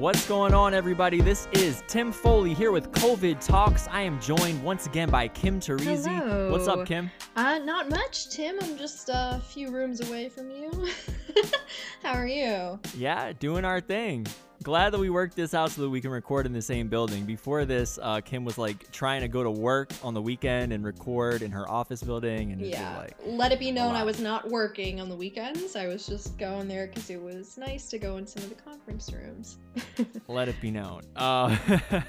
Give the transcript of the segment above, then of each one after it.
What's going on, everybody? This is Tim Foley here with COVID Talks. I am joined once again by Kim Teresi. Hello. What's up, Kim? Uh, not much, Tim. I'm just a few rooms away from you. How are you? Yeah, doing our thing. Glad that we worked this out so that we can record in the same building. Before this, uh, Kim was like trying to go to work on the weekend and record in her office building, and yeah. like Let it be known I was not working on the weekends. I was just going there because it was nice to go in some of the conference rooms. let it be known. Uh,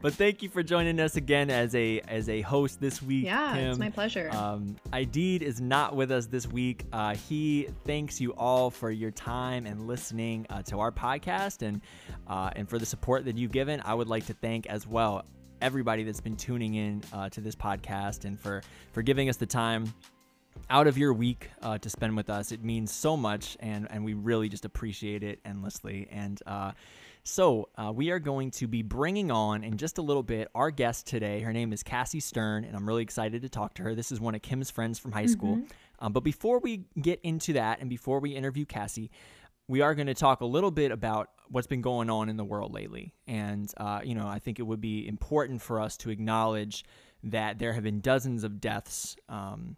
but thank you for joining us again as a as a host this week. yeah, Kim. it's my pleasure. Um, Ideed is not with us this week. Uh, he thanks you all for your time and listening uh, to our podcast and uh, and for the support that you've given. I would like to thank as well everybody that's been tuning in uh, to this podcast and for for giving us the time out of your week uh, to spend with us. It means so much, and and we really just appreciate it endlessly. And uh, so uh, we are going to be bringing on in just a little bit our guest today. Her name is Cassie Stern, and I'm really excited to talk to her. This is one of Kim's friends from high school. Um, but before we get into that, and before we interview Cassie. We are going to talk a little bit about what's been going on in the world lately. And, uh, you know, I think it would be important for us to acknowledge that there have been dozens of deaths um,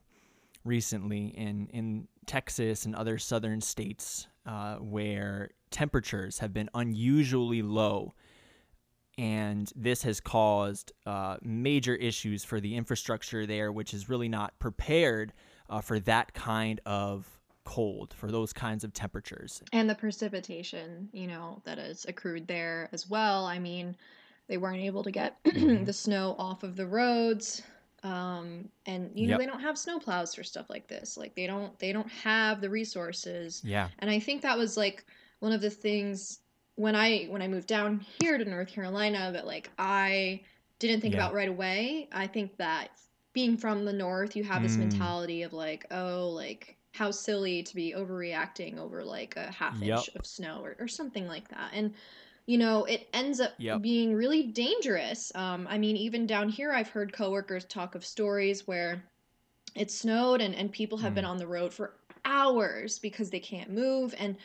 recently in, in Texas and other southern states uh, where temperatures have been unusually low. And this has caused uh, major issues for the infrastructure there, which is really not prepared uh, for that kind of cold, for those kinds of temperatures. and the precipitation, you know, that has accrued there as well. I mean, they weren't able to get Mhm. the snow off of the roads. Um, and you know Yep. they don't have snowplows for stuff like this. Like they don't they don't have the resources Yeah. And I think that was like one of the things when I when I moved down here to North Carolina that like I didn't think Yeah. about right away. I think that being from the north, you have this Mm. mentality of like, oh, like how silly to be overreacting over like a half Yep. inch of snow or, or something like that. And you know, it ends up Yep. being really dangerous. Um, I mean, even down here, I've heard coworkers talk of stories where it snowed and, and people have been Mm. on the road for hours because they can't move and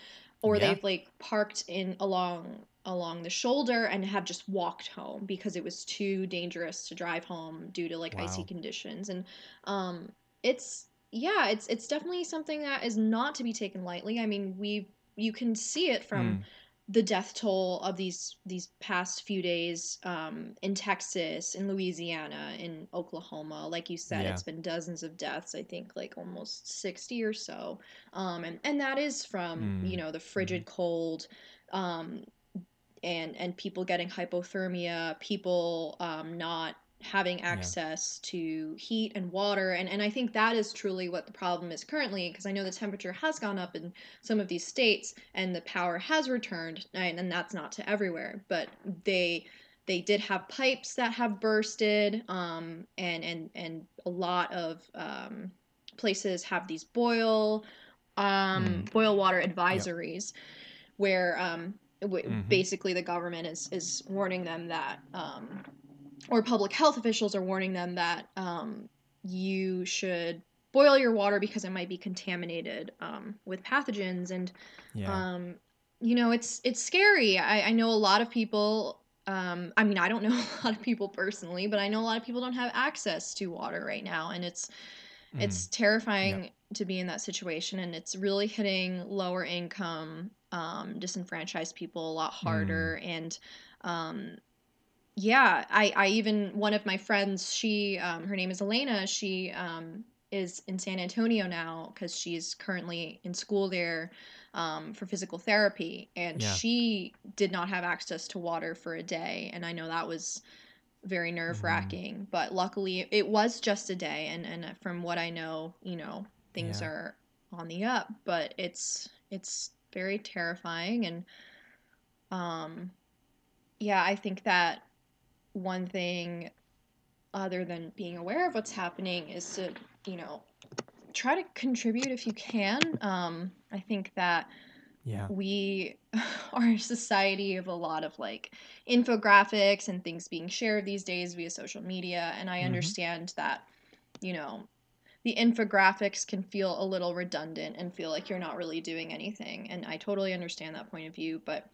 or Yeah. they've like parked in along along the shoulder and have just walked home because it was too dangerous to drive home due to like icy conditions and um it's yeah it's it's definitely something that is not to be taken lightly i mean we you can see it from Mm. the death toll of these these past few days um, in Texas, in Louisiana, in Oklahoma. Like you said, Yeah. it's been dozens of deaths. I think like almost sixty or so, um, and and that is from Mm. you know the frigid cold. Um, and and people getting hypothermia, people um, not having access to heat and water and, and i think that is truly what the problem is currently because i know the temperature has gone up in some of these states and the power has returned and, and that's not to everywhere but they they did have pipes that have bursted um, and and and a lot of um, places have these boil um, Mm. boil water advisories where um, w- Mhm. basically the government is is warning them that um, or public health officials are warning them that um, you should boil your water because it might be contaminated um, with pathogens. And Yeah. um, you know it's it's scary. I, I know a lot of people um, i mean i don't know a lot of people personally but i know a lot of people don't have access to water right now. And it's Mm. it's terrifying to be in that situation. And it's really hitting lower income um, disenfranchised people a lot harder. And um, yeah I, I even one of my friends she um, her name is elena she um, is in san antonio now because she's currently in school there um, for physical therapy and Yeah. she did not have access to water for a day and i know that was very nerve wracking but luckily it was just a day and and from what i know you know things Yeah. are on the up but it's it's very terrifying and um yeah i think that one thing other than being aware of what's happening is to you know try to contribute if you can um i think that Yeah. we are a society of a lot of like infographics and things being shared these days via social media and i Mhm. understand that you know the infographics can feel a little redundant and feel like you're not really doing anything and i totally understand that point of view but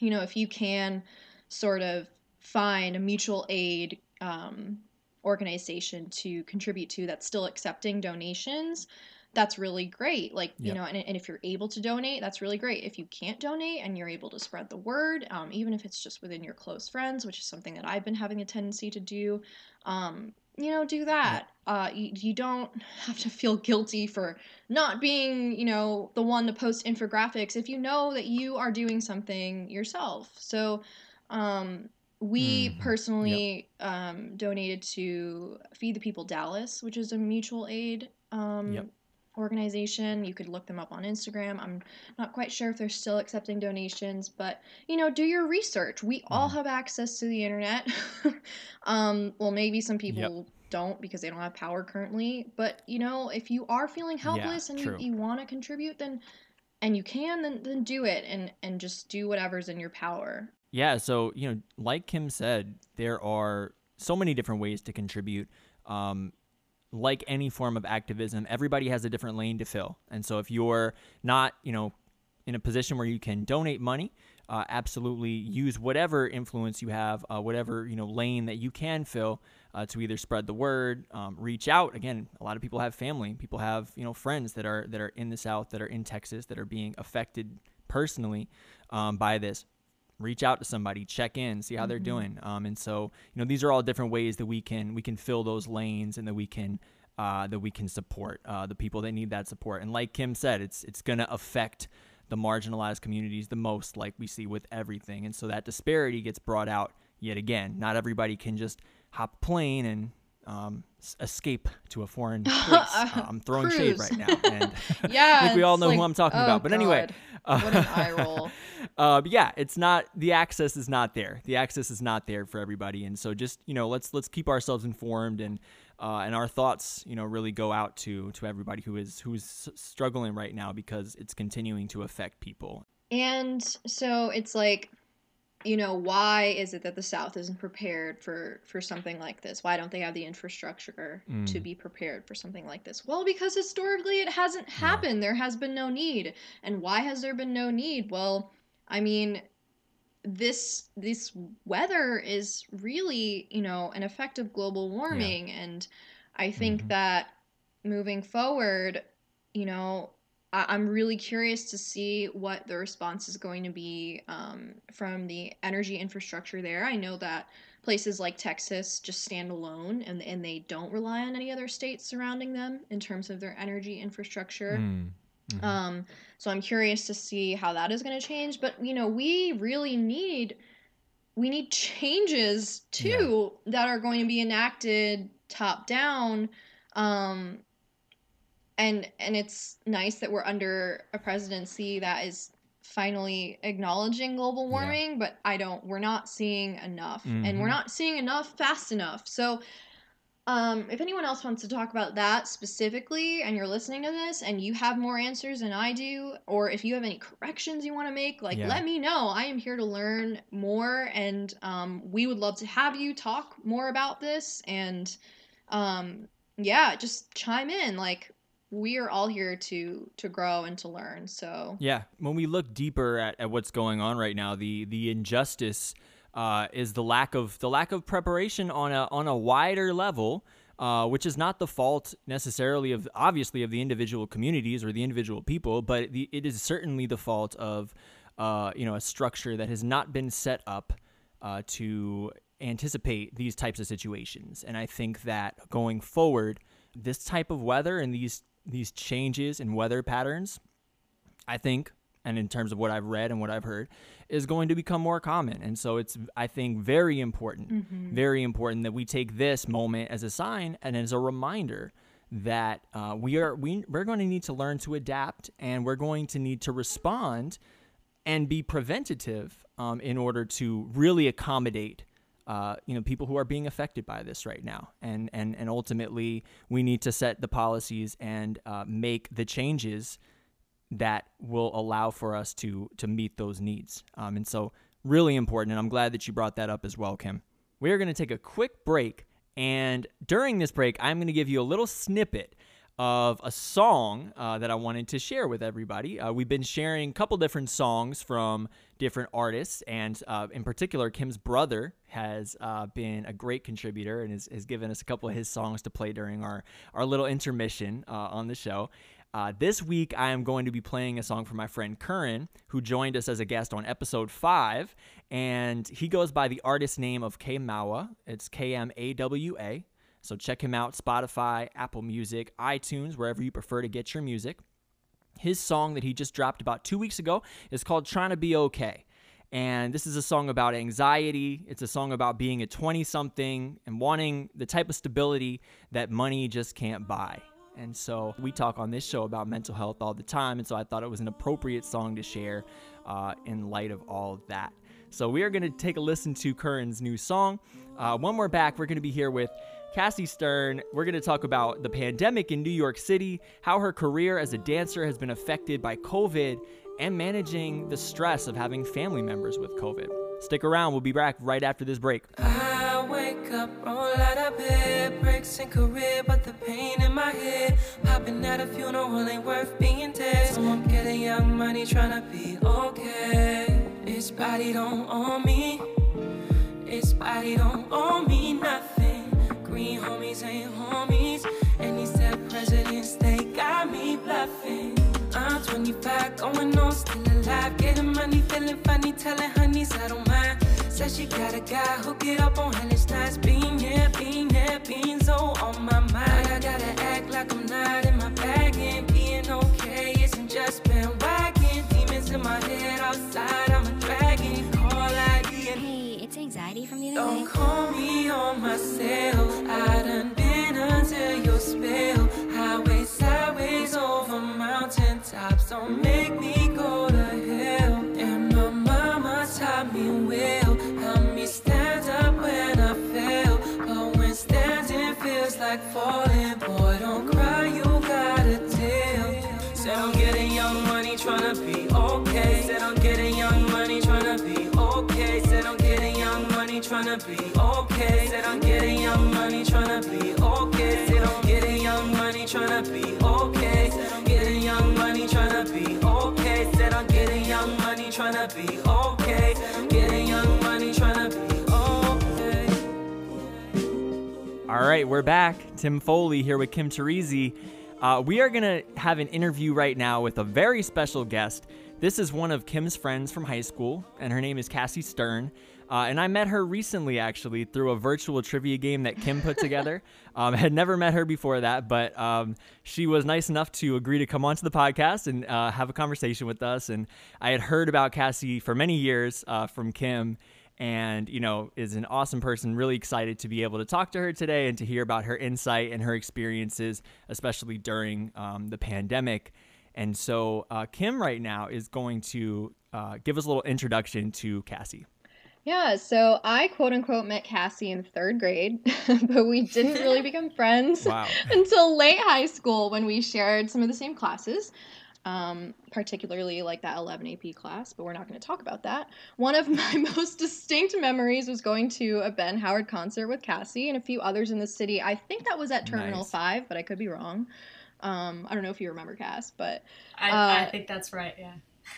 you know, if you can sort of find a mutual aid um, organization to contribute to that's still accepting donations, that's really great. Like, you know, and, and if you're able to donate, that's really great. If you can't donate and you're able to spread the word, um, even if it's just within your close friends, which is something that I've been having a tendency to do, um, you know, do that. Uh, you, you don't have to feel guilty for not being, you know, the one to post infographics if you know that you are doing something yourself. So, um, we mm-hmm. personally yep. um, donated to Feed the People Dallas, which is a mutual aid um, yep. organization. You could look them up on Instagram. I'm not quite sure if they're still accepting donations, but you know, do your research. We mm-hmm. all have access to the internet. um, well, maybe some people. Yep. Don't because they don't have power currently. But you know, if you are feeling helpless yeah, and true. you, you want to contribute, then and you can, then then do it and and just do whatever's in your power. Yeah, so you know, like Kim said, there are so many different ways to contribute. Um, like any form of activism, everybody has a different lane to fill, and so if you're not, you know, in a position where you can donate money, uh, absolutely use whatever influence you have, uh, whatever you know lane that you can fill uh, to either spread the word, um, reach out. Again, a lot of people have family, people have you know friends that are that are in the South, that are in Texas, that are being affected personally um, by this reach out to somebody, check in, see how mm-hmm. they're doing. Um, and so, you know, these are all different ways that we can we can fill those lanes and that we can uh, that we can support uh, the people that need that support. And like Kim said, it's it's going to affect the marginalized communities the most, like we see with everything. And so that disparity gets brought out yet again. Not everybody can just hop plane and um, escape to a foreign place. Uh, I'm throwing Cruz. shade right now, and yeah, I think we all know like, who I'm talking oh about. But God. anyway, what an eye roll. Uh, but yeah, it's not the access is not there. The access is not there for everybody, and so just you know, let's let's keep ourselves informed and. Uh, and our thoughts, you know, really go out to to everybody who is who's struggling right now because it's continuing to affect people. And so it's like you know why is it that the south isn't prepared for for something like this why don't they have the infrastructure mm. to be prepared for something like this well because historically it hasn't happened yeah. there has been no need and why has there been no need well i mean this this weather is really you know an effect of global warming yeah. and i think mm-hmm. that moving forward you know I- am really curious to see what the response is going to be um, from the energy infrastructure there. I know that places like Texas just stand alone and, and they don't rely on any other states surrounding them in terms of their energy infrastructure. Mm. Mm-hmm. Um, so I'm curious to see how that is going to change. But you know, we really need we need changes too yeah. that are going to be enacted top down um, and and it's nice that we're under a presidency that is finally acknowledging global warming yeah. but i don't we're not seeing enough mm-hmm. and we're mm-hmm. not seeing enough fast enough so um, if anyone else wants to talk about that specifically and you're listening to this and you have more answers than I do, or if you have any corrections you want to make, like yeah. let me know. I am here to learn more and um, we would love to have you talk more about this and um, yeah, just chime in. Like we are all here to to grow and to learn so. Yeah when we look deeper at, at what's going on right now the the injustice uh, is the lack of the lack of preparation on a on a wider level uh, which is not the fault necessarily of obviously of the individual communities or the individual people but the, it is certainly the fault of uh, you know a structure that has not been set up uh, to anticipate these types of situations. And i think that going forward this type of weather and these these changes in weather patterns, I think, and in terms of what I've read and what I've heard, is going to become more common. And so it's, I think, very important, mm-hmm. very important that we take this moment as a sign and as a reminder that uh, we are we, we're going to need to learn to adapt and we're going to need to respond and be preventative um, in order to really accommodate uh, you know people who are being affected by this right now. And and and ultimately we need to set the policies and uh, make the changes that will allow for us to to meet those needs. Um, and so really important and i'm glad that you brought that up as well kim. We are going to take a quick break and during this break i'm going to give you a little snippet of a song uh, that I wanted to share with everybody. Uh, we've been sharing a couple different songs from different artists, and uh, in particular, Kim's brother has uh, been a great contributor and has, has, given us a couple of his songs to play during our, our little intermission uh, on the show. Uh, this week, I am going to be playing a song from my friend Curran, who joined us as a guest on episode five, and he goes by the artist name of K Mawa. It's K M A W A. So check him out Spotify, Apple Music, iTunes, wherever you prefer to get your music. His song that he just dropped about two weeks ago is called Trying to Be Okay. And this is a song about anxiety. It's a song about being a 20 something and wanting the type of stability that money just can't buy. And so we talk on this show about mental health all the time. And so I thought it was an appropriate song to share uh, in light of all of that. So we are going to take a listen to Curran's new song. Uh, when we're back, we're going to be here with Cassie Stern. We're going to talk about the pandemic in New York City, how her career as a dancer has been affected by COVID, and managing the stress of having family members with COVID. Stick around, we'll be back right after this break. I wake up, roll out of bed, breaks in career, but the pain in my head. Popping at a funeral ain't worth being dead. So I'm getting young money, trying to be okay. Body don't me. Body don't me nothing. Homies ain't homies. And these dead presidents, they got me bluffing. I'm 25, going on, still alive. Getting money, feeling funny, telling honeys I don't mind. Said she got a guy, hook it up on hellish nights. Bean, yeah, bean, yeah, beans, oh, on my mind. I gotta act like I'm not in my don't call me on my cell. I done been under your spell. Highways, sideways, over mountaintops. Don't make me okay. Young money, tryna be okay. Young money, tryna be okay. Young money, tryna be okay. Young money, tryna be okay. Young money, tryna be okay. All right, we're back. Tim Foley here with Kim Teresi. Uh, we are going to have an interview right now with a very special guest. This is one of Kim's friends from high school, and her name is Cassie Stern. Uh, and I met her recently, actually, through a virtual trivia game that Kim put together. um, had never met her before that, but um, she was nice enough to agree to come onto the podcast and uh, have a conversation with us. And I had heard about Cassie for many years uh, from Kim and you know is an awesome person really excited to be able to talk to her today and to hear about her insight and her experiences especially during um, the pandemic and so uh, kim right now is going to uh, give us a little introduction to cassie Yeah, so I quote unquote met Cassie in third grade, but we didn't really become friends Wow. until late high school when we shared some of the same classes, um, particularly like that 11 AP class, but we're not going to talk about that. One of my most distinct memories was going to a Ben Howard concert with Cassie and a few others in the city. I think that was at Terminal Nice. 5, but I could be wrong. Um, I don't know if you remember Cass, but I, Uh, I think that's right. Yeah.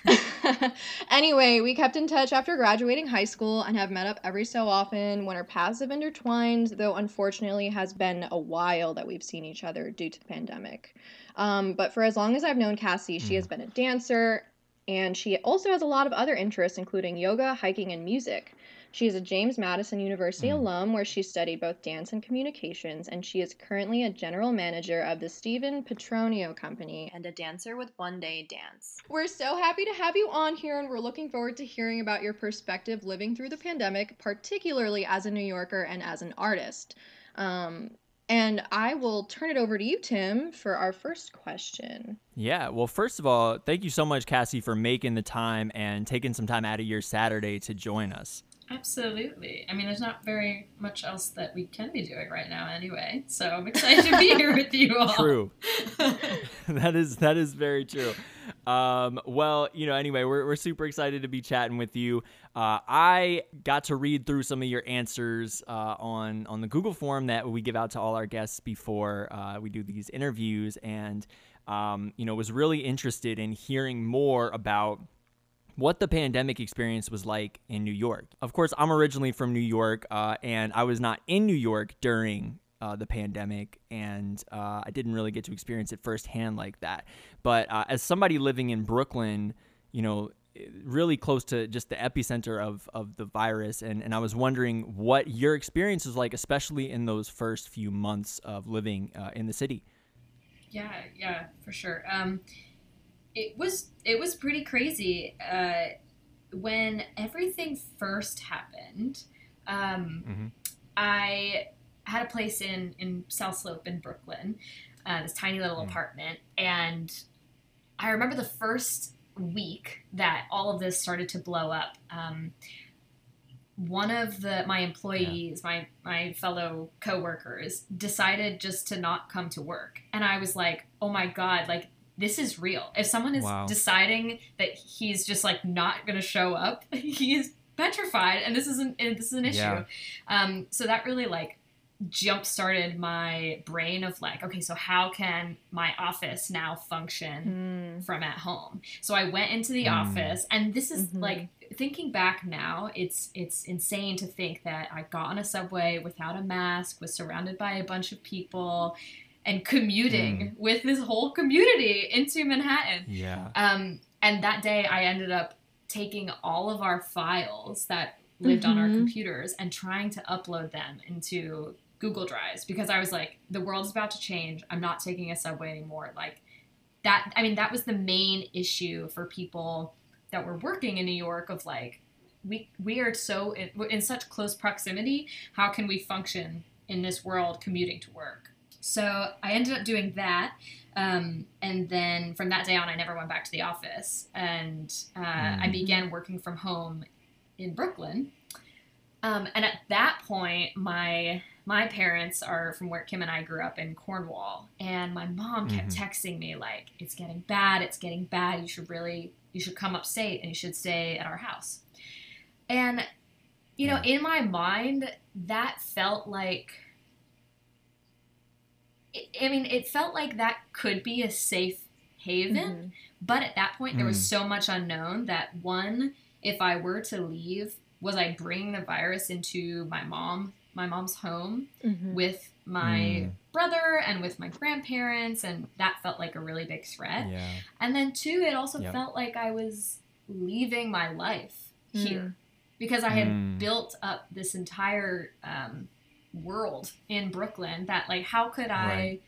anyway, we kept in touch after graduating high school and have met up every so often when our paths have intertwined, though unfortunately it has been a while that we've seen each other due to the pandemic. Um, but for as long as I've known Cassie, she has been a dancer and she also has a lot of other interests, including yoga, hiking, and music. She is a James Madison University alum where she studied both dance and communications, and she is currently a general manager of the Stephen Petronio Company and a dancer with One Day Dance. we're so happy to have you on here, and we're looking forward to hearing about your perspective living through the pandemic, particularly as a New Yorker and as an artist. Um, and I will turn it over to you, Tim, for our first question. yeah well first of all thank you so much cassie for making the time and taking some time out of your saturday to join us Absolutely. I mean, there's not very much else that we can be doing right now, anyway. So I'm excited to be here with you all. True. that is that is very true. Um, well, you know, anyway, we're we're super excited to be chatting with you. Uh, I got to read through some of your answers uh, on on the Google form that we give out to all our guests before uh, we do these interviews, and um, you know, was really interested in hearing more about what the pandemic experience was like in New York. Of course, I'm originally from New York, uh, and I was not in New York during uh, the pandemic, and uh, I didn't really get to experience it firsthand like that. But uh, as somebody living in Brooklyn, you know, really close to just the epicenter of, of the virus, and, and I was wondering what your experience was like, especially in those first few months of living uh, in the city. Yeah, yeah, for sure. Um, it was it was pretty crazy uh, when everything first happened. Um, mm-hmm. I had a place in in South Slope in Brooklyn, uh, this tiny little mm. apartment, and I remember the first week that all of this started to blow up. Um, one of the my employees, yeah. my my fellow coworkers, decided just to not come to work, and I was like, "Oh my god! Like this is real. If someone is wow. deciding that he's just like not going to show up, he's petrified, and this is an this is an issue. Yeah. Um, so that really like jump started my brain of like okay so how can my office now function mm. from at home so i went into the mm. office and this is mm-hmm. like thinking back now it's it's insane to think that i got on a subway without a mask was surrounded by a bunch of people and commuting mm. with this whole community into Manhattan. Yeah. Um, and that day I ended up taking all of our files that lived mm-hmm. on our mm-hmm. computers and trying to upload them into Google Drives because I was like, the world's about to change. I'm not taking a subway anymore. Like that, I mean, that was the main issue for people that were working in New York of like, we, we are so in, in such close proximity. How can we function in this world commuting to work? So I ended up doing that. Um, and then from that day on, I never went back to the office. And uh, mm. I began working from home in Brooklyn. Um, and at that point, my my parents are from where Kim and I grew up in Cornwall, and my mom kept mm-hmm. texting me like, "It's getting bad. It's getting bad. You should really, you should come upstate, and you should stay at our house." And you know, in my mind, that felt like I mean, it felt like that could be a safe haven, mm-hmm. but at that point, there was mm. so much unknown that one, if I were to leave, was I bringing the virus into my mom, my mom's home mm-hmm. with my mm. brother and with my grandparents, and that felt like a really big threat. Yeah. And then two, it also yep. felt like I was leaving my life mm. here because I had mm. built up this entire um, world in Brooklyn that like how could I right.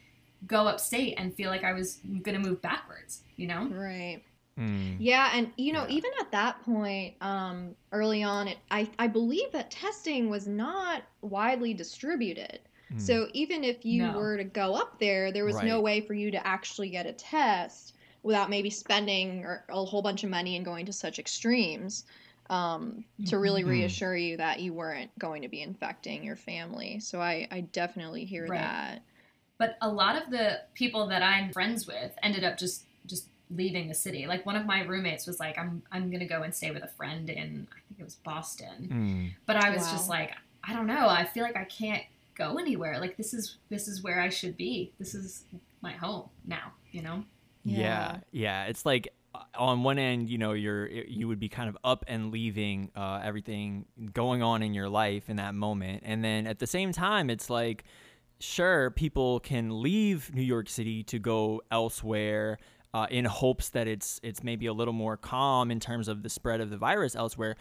go upstate and feel like I was gonna move backwards, you know? Right. Mm. Yeah, and you know, yeah. even at that point, um, early on, it, I I believe that testing was not widely distributed. Mm. So even if you no. were to go up there, there was right. no way for you to actually get a test without maybe spending a whole bunch of money and going to such extremes um, to really mm-hmm. reassure you that you weren't going to be infecting your family. So I, I definitely hear right. that. But a lot of the people that I'm friends with ended up just just leaving the city. Like one of my roommates was like, I'm I'm gonna go and stay with a friend in I think it was Boston. Mm. But I was wow. just like, I don't know. I feel like I can't go anywhere. Like this is this is where I should be. This is my home now. You know. Yeah, yeah. yeah. It's like on one end, you know, you're you would be kind of up and leaving uh, everything going on in your life in that moment, and then at the same time, it's like, sure, people can leave New York City to go elsewhere. Uh, in hopes that it's it's maybe a little more calm in terms of the spread of the virus elsewhere,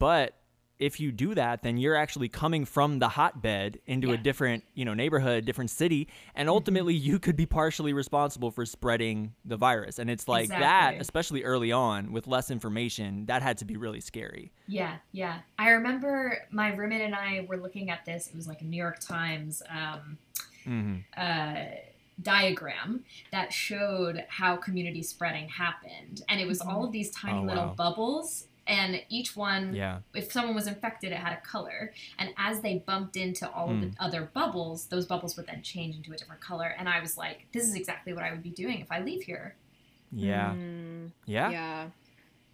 but if you do that, then you're actually coming from the hotbed into yeah. a different, you know, neighborhood, different city, and mm-hmm. ultimately you could be partially responsible for spreading the virus. And it's like exactly. that, especially early on with less information, that had to be really scary. Yeah, yeah. I remember my roommate and I were looking at this. It was like a New York Times um, mm-hmm. uh, diagram that showed how community spreading happened, and it was all of these tiny oh, little wow. bubbles and each one Yeah. if someone was infected, it had a color. And as they bumped into all of the other bubbles, those bubbles would then change into a different color. And I was like, this is exactly what I would be doing if I leave here. Yeah. Mm, Yeah. yeah.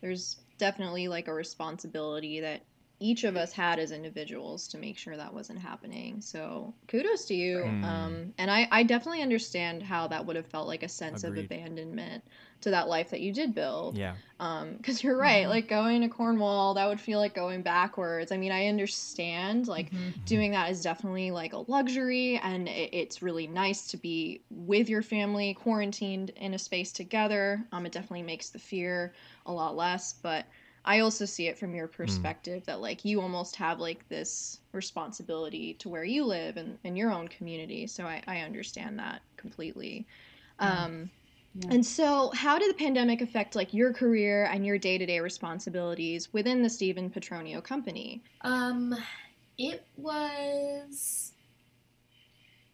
There's definitely like a responsibility that each of us had as individuals to make sure that wasn't happening. So kudos to you. Right. Um, and I, I definitely understand how that would have felt like a sense Agreed. of abandonment to that life that you did build. Yeah. Um, because you're right, Mhm. like going to Cornwall, that would feel like going backwards. I mean, I understand like Mhm. doing that is definitely like a luxury and it, it's really nice to be with your family quarantined in a space together um it definitely makes the fear a lot less but i also see it from your perspective that like you almost have like this responsibility to where you live and in your own community so i, I understand that completely Yeah. um Yeah. and so how did the pandemic affect like your career and your day-to-day responsibilities within the stephen petronio company Um, it was.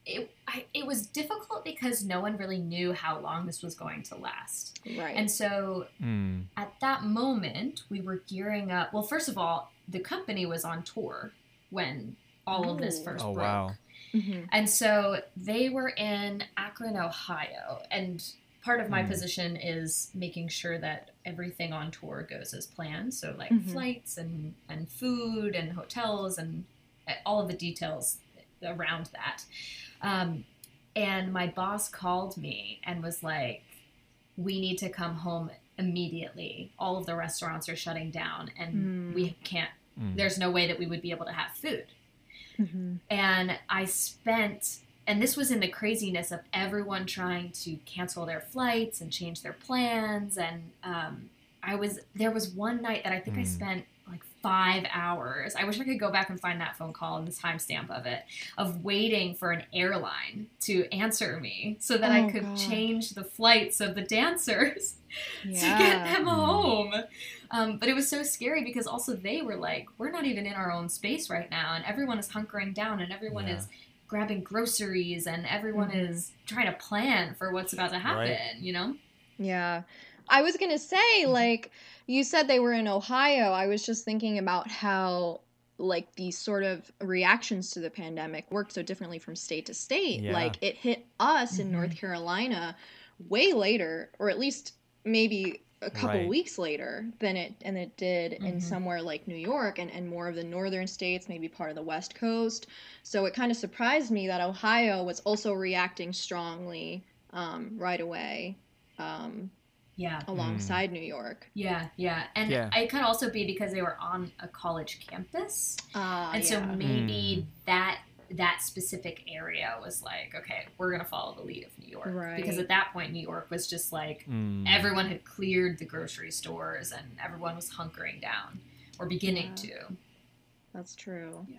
It, I, it was difficult because no one really knew how long this was going to last. right And so Mm. at that moment, we were gearing up. Well, first of all, the company was on tour when all of this first Oh, broke. wow. Mhm. And so they were in Akron, Ohio. And part of my Mm. position is making sure that everything on tour goes as planned. So, like Mhm. flights and, and food and hotels and uh, all of the details around that. Um, and my boss called me and was like, We need to come home immediately. All of the restaurants are shutting down, and Mm. we can't, Mm. there's no way that we would be able to have food Mhm. and I spent and this was in the craziness of everyone trying to cancel their flights and change their plans and um, I was there was one night that I think I Mm. spent like five hours. I wish I could go back and find that phone call and the timestamp of it of waiting for an airline to answer me so that I Oh, could God. change the flights of the dancers to get them Mm. home. Um, but it was so scary because also they were like, we're not even in our own space right now, and everyone is hunkering down, and everyone Yeah. is grabbing groceries, and everyone Mhm. is trying to plan for what's about to happen. Right. You know? Yeah. I was going to say, Mhm. like, you said they were in Ohio. I was just thinking about how, like, these sort of reactions to the pandemic worked so differently from state to state. Yeah. Like, it hit us in Mhm. North Carolina way later, or at least maybe a couple Right. weeks later than it and it did in Mhm. somewhere like New York and, and more of the northern states, maybe part of the West Coast. So it kind of surprised me that Ohio was also reacting strongly um, right away. Um, Yeah. alongside New York. Yeah, yeah, and Yeah. it could also be because they were on a college campus, Uh, and so yeah. maybe that that specific area was like, okay, we're gonna follow the lead of New York, because at that point, New York was just like Mm. everyone had cleared the grocery stores and everyone was hunkering down or beginning Yeah. to. That's true. Yeah.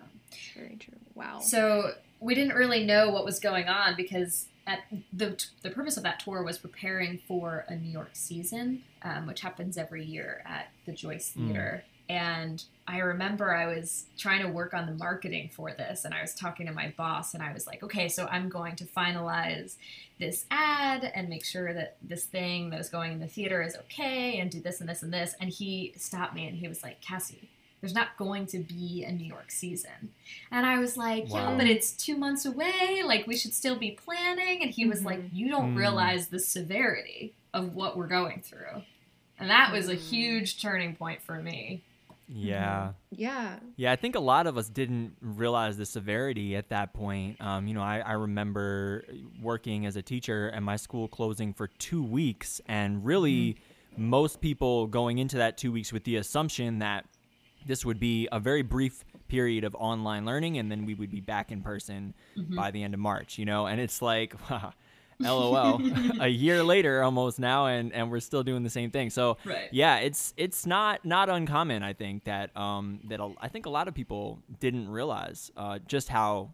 Very true. Wow. So we didn't really know what was going on because at the the purpose of that tour was preparing for a New York season, um, which happens every year at the Joyce Mm. Theater. And I remember I was trying to work on the marketing for this, and I was talking to my boss, and I was like, okay, so I'm going to finalize this ad and make sure that this thing that is going in the theater is okay, and do this and this and this. And he stopped me and he was like, Cassie, there's not going to be a New York season. And I was like, yeah, but it's two months away. Like, we should still be planning. And he was Mhm. like, you don't Mm. realize the severity of what we're going through. And that was a Mm. huge turning point for me. Yeah. yeah. Yeah, I think a lot of us didn't realize the severity at that point. Um, you know, I, I remember working as a teacher and my school closing for two weeks, and really most people going into that two weeks with the assumption that this would be a very brief period of online learning and then we would be back in person Mhm. by the end of March, you know? And it's like, LOL, a year later almost now, and, and we're still doing the same thing. So, Right. yeah, it's it's not not uncommon. I think that um that a, I think a lot of people didn't realize uh, just how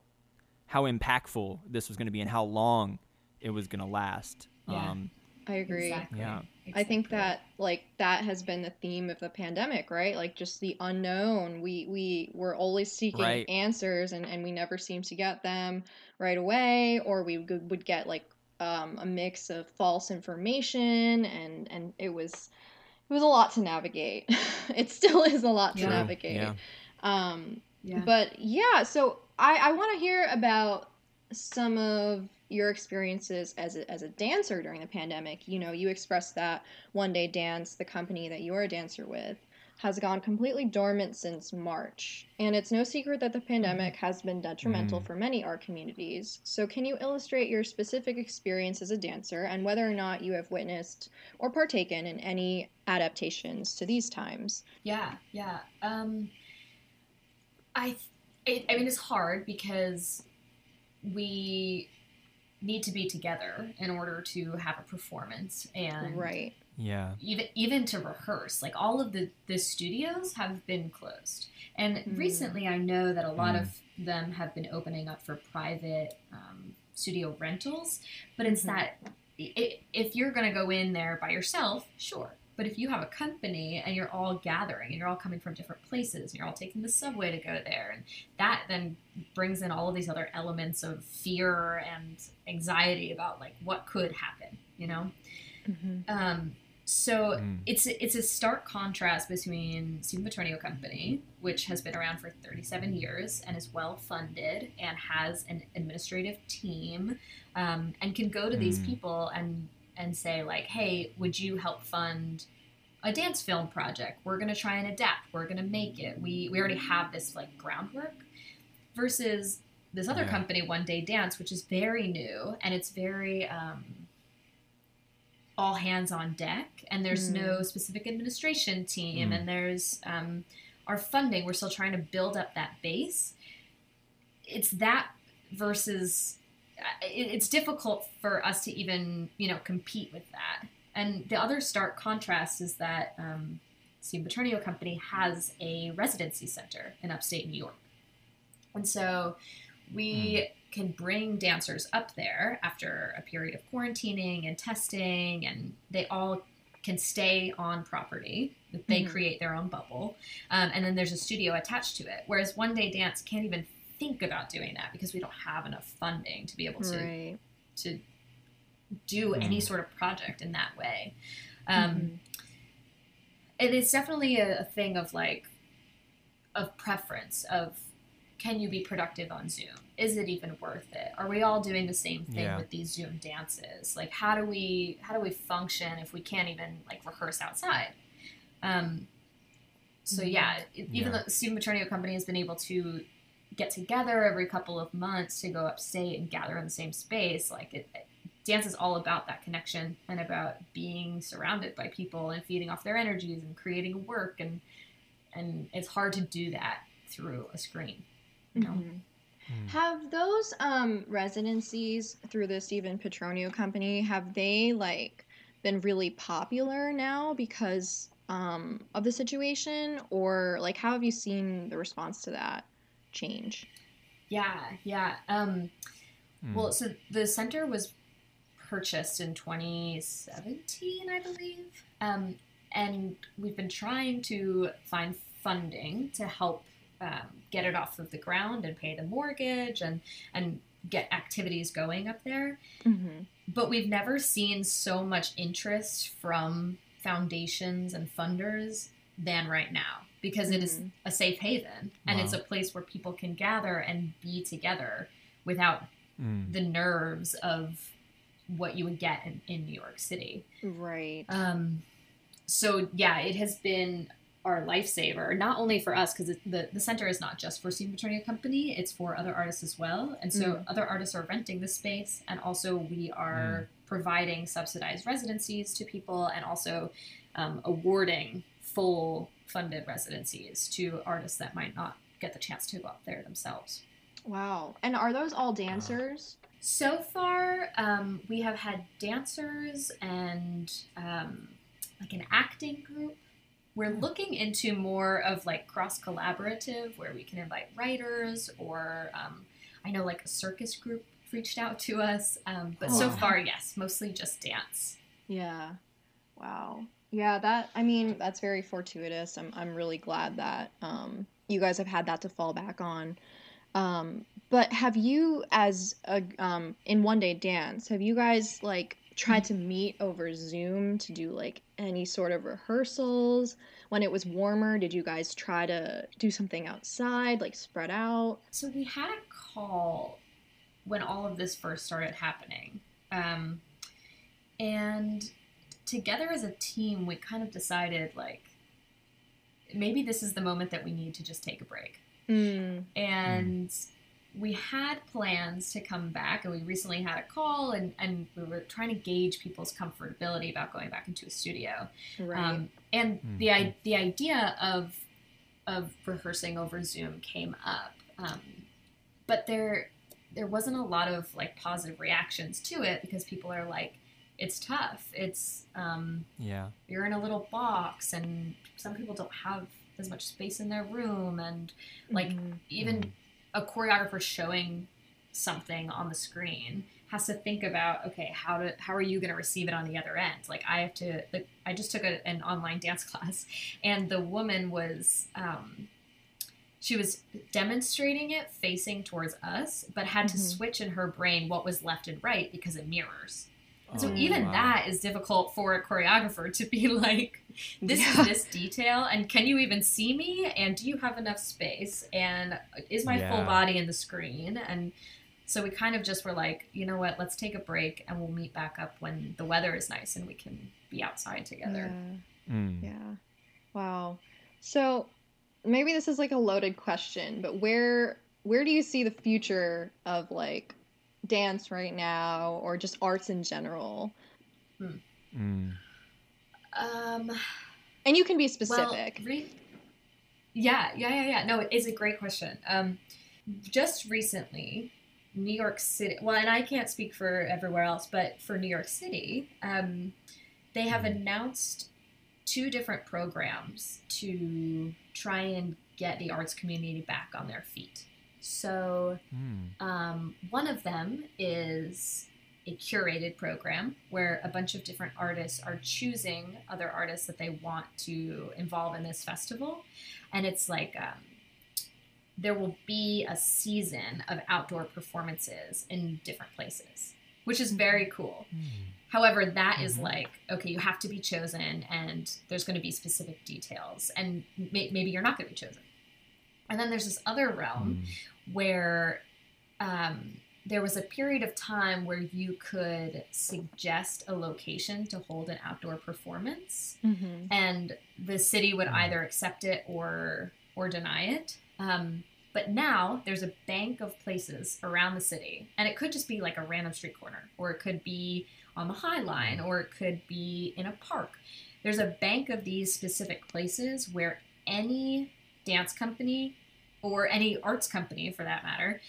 how impactful this was going to be and how long it was going to last. Yeah. Um, I agree. Exactly. Yeah. I think that like that has been the theme of the pandemic, right? Like just the unknown. We we were always seeking Right. answers and and we never seemed to get them right away or we would, would get like um, a mix of false information and and it was it was a lot to navigate. it still is a lot to Yeah. navigate. Yeah. Um, Yeah. but yeah, so I, I want to hear about some of your experiences as a, as a dancer during the pandemic. You know, you expressed that One Day Dance, the company that you're a dancer with, has gone completely dormant since March. And it's no secret that the pandemic has been detrimental Mhm. for many art communities. So, can you illustrate your specific experience as a dancer and whether or not you have witnessed or partaken in any adaptations to these times? Yeah, yeah. Um, I, it, I mean, it's hard because we need to be together in order to have a performance and Right. Yeah. even even to rehearse. Like all of the the studios have been closed, and Mm. recently I know that a lot Mm. of them have been opening up for private um, studio rentals. But it's Mhm. that i if you're going to go in there by yourself, sure. But if you have a company and you're all gathering and you're all coming from different places and you're all taking the subway to go there, and that then brings in all of these other elements of fear and anxiety about like what could happen, you know? Mm-hmm. Um, so Mm. it's it's a stark contrast between Stephen Petronio Company, which has been around for 37 years and is well funded and has an administrative team, um, and can go to these Mm. people and and say like, hey, would you help fund a dance film project? We're gonna try and adapt. We're gonna make it. We we already have this like groundwork. Versus this other Yeah. company, One Day Dance, which is very new and it's very um, all hands on deck and there's Mm. no specific administration team Mm. and there's um, our funding we're still trying to build up that base it's that versus it, it's difficult for us to even you know compete with that and the other stark contrast is that um, Steve Petronio Company has a residency center in upstate New York and so we can bring dancers up there after a period of quarantining and testing, and they all can stay on property. They Mhm. create their own bubble, um, and then there's a studio attached to it. Whereas One Day Dance can't even think about doing that because we don't have enough funding to be able to Right. to do any Mm. sort of project in that way. Um, Mhm. it is definitely a, a thing of like of preference of can you be productive on zoom is it even worth it are we all doing the same thing Yeah. with these zoom dances like how do we how do we function if we can't even like rehearse outside um so yeah, it- even Yeah. though Stephen Petronio Company has been able to get together every couple of months to go upstate and gather in the same space, like it, it- dance is all about that connection and about being surrounded by people and feeding off their energies and creating work and and it's hard to do that through a screen. You know? Mhm. Mm. Have those um residencies through the Stephen Petronio company have they like been really popular now because um of the situation or like how have you seen the response to that change? Yeah, yeah. Um, Mm. Well, so the center was purchased in 2017, I believe. Um, and we've been trying to find funding to help um, get it off of the ground and pay the mortgage and, and get activities going up there. Mm-hmm. But we've never seen so much interest from foundations and funders than right now because it is Mhm. a safe haven and it's a place where people can gather and be together without Mm. the nerves of what you would get in, in New York City. Right. Um, so yeah, it has been our lifesaver, not only for us because the the center is not just for Stephen Petronio Company; it's for other artists as well. And so Mm. other artists are renting the space, and also we are providing subsidized residencies to people, and also um, awarding full funded residencies to artists that might not get the chance to go up there themselves. Wow. And are those all dancers? So far, um, we have had dancers and um, like an acting group. We're looking into more of like cross collaborative, where we can invite writers, or um, I know like a circus group reached out to us. Um, but so far, yes, mostly just dance. Yeah. Wow. Yeah, that I mean, that's very fortuitous. I'm I'm really glad that um you guys have had that to fall back on. Um but have you as a um in one day dance, have you guys like tried to meet over Zoom to do like any sort of rehearsals? When it was warmer, did you guys try to do something outside, like spread out? So we had a call when all of this first started happening. Um, and together as a team, we kind of decided like maybe this is the moment that we need to just take a break. Mm. And we had plans to come back, and we recently had a call, and, and we were trying to gauge people's comfortability about going back into a studio. Right. Um, and Mhm. the i- the idea of of rehearsing over Zoom came up, um, but there there wasn't a lot of like positive reactions to it because people are like, it's tough. It's um, Yeah. you're in a little box, and some people don't have as much space in their room, and like Mhm. even Mhm. a choreographer showing something on the screen has to think about okay how to how are you going to receive it on the other end like i have to like i just took a, an online dance class and the woman was um she was demonstrating it facing towards us but had to Mhm. switch in her brain what was left and right because it mirrors and so Oh, even wow. that is difficult for a choreographer to be like, this Yeah. is this detail, and can you even see me? And do you have enough space? And is my full body in the screen? And so we kind of just were like, you know what? Let's take a break, and we'll meet back up when the weather is nice and we can be outside together. Yeah. Mm. Yeah. Wow. So maybe this is like a loaded question, but where where do you see the future of like dance right now or just arts in general? Mm. Um, And you can be well, specific. re- yeah, yeah, yeah, yeah. No, it's a great question. Um, just recently, New York City. Well, and I can't speak for everywhere else, but for New York City, um, they have Mhm. announced two different programs to try and get the arts community back on their feet. So, Mm. um, one of them is a curated program where a bunch of different artists are choosing other artists that they want to involve in this festival. And it's like um, there will be a season of outdoor performances in different places, which is very cool. Mm. However, that is Mhm. like, okay, you have to be chosen, and there's going to be specific details, and may- maybe you're not going to be chosen. And then there's this other realm Mm. where um, there was a period of time where you could suggest a location to hold an outdoor performance Mhm. and the city would Mm. either accept it or or deny it um, but now there's a bank of places around the city and it could just be like a random street corner or it could be on the high line or it could be in a park there's a bank of these specific places where any dance company or any arts company for that matter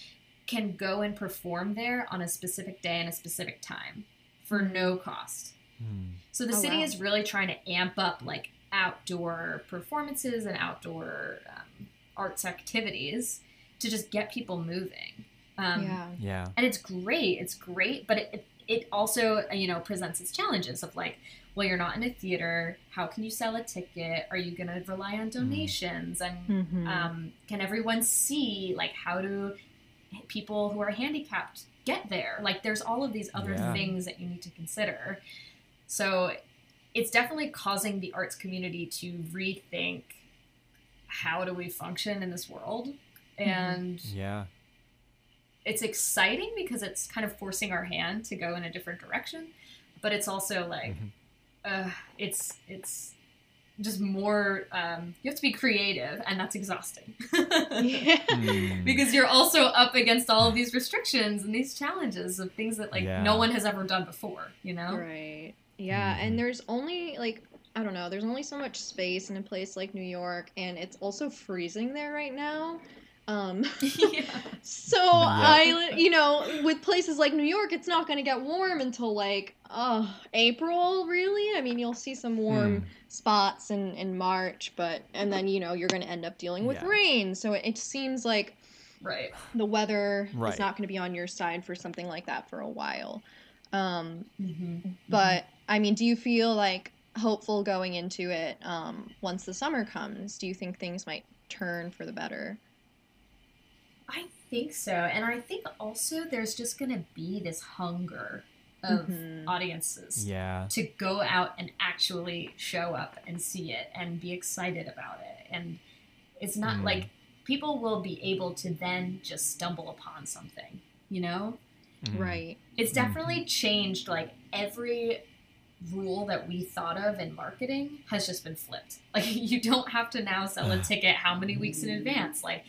can go and perform there on a specific day and a specific time for no cost Mm. so the Oh, city wow. is really trying to amp up like outdoor performances and outdoor um, arts activities to just get people moving. Um, yeah. Yeah. And it's great. It's great, but it, it also you know presents its challenges of like, well, you're not in a theater. How can you sell a ticket? Are you going to rely on donations? And Mhm. um, can everyone see like how do people who are handicapped get there like there's all of these other Yeah. things that you need to consider so it's definitely causing the arts community to rethink how do we function in this world and Yeah. It's exciting because it's kind of forcing our hand to go in a different direction but it's also like Mhm. uh, it's it's just more um, you have to be creative and that's exhausting. Mm. because you're also up against all of these restrictions and these challenges of things that like Yeah. no one has ever done before you know Right. Yeah, Mhm. and there's only like I don't know, there's only so much space in a place like New York and it's also freezing there right now. Um yeah. so I you know, with places like New York, it's not going to get warm until like uh April, really? I mean, you'll see some warm Mm. spots in in March, but and then you know, you're going to end up dealing with Yeah. rain. So it, it seems like right the weather Right. is not going to be on your side for something like that for a while. Um mm-hmm. but I mean, do you feel like hopeful going into it um, once the summer comes? Do you think things might turn for the better? I think so and i think also there's just gonna be this hunger of Mhm. audiences Yeah. to go out and actually show up and see it and be excited about it. And it's not Mm. like people will be able to then just stumble upon something, you know? Mhm. Right. It's definitely changed like every rule that we thought of in marketing has just been flipped. Like you don't have to now sell a ticket how many weeks in advance. Like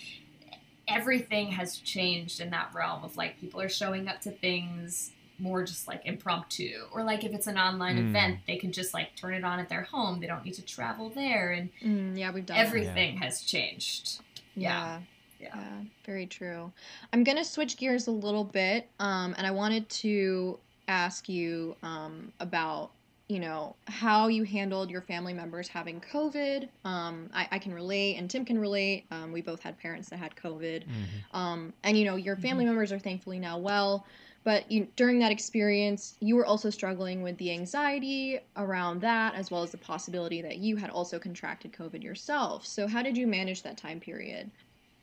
everything has changed in that realm of like people are showing up to things more just like impromptu or like if it's an online Mm. event they can just like turn it on at their home they don't need to travel there and Mm, yeah, we've done that. everything has changed Yeah. Yeah. Yeah, very true. I'm gonna switch gears a little bit, um, and I wanted to ask you um, about, you know, how you handled your family members having COVID. Um, I, I can relate, and Tim can relate. Um, we both had parents that had COVID, Mhm. um, and you know, your family members are thankfully now well. But you, during that experience, you were also struggling with the anxiety around that, as well as the possibility that you had also contracted COVID yourself. So, how did you manage that time period?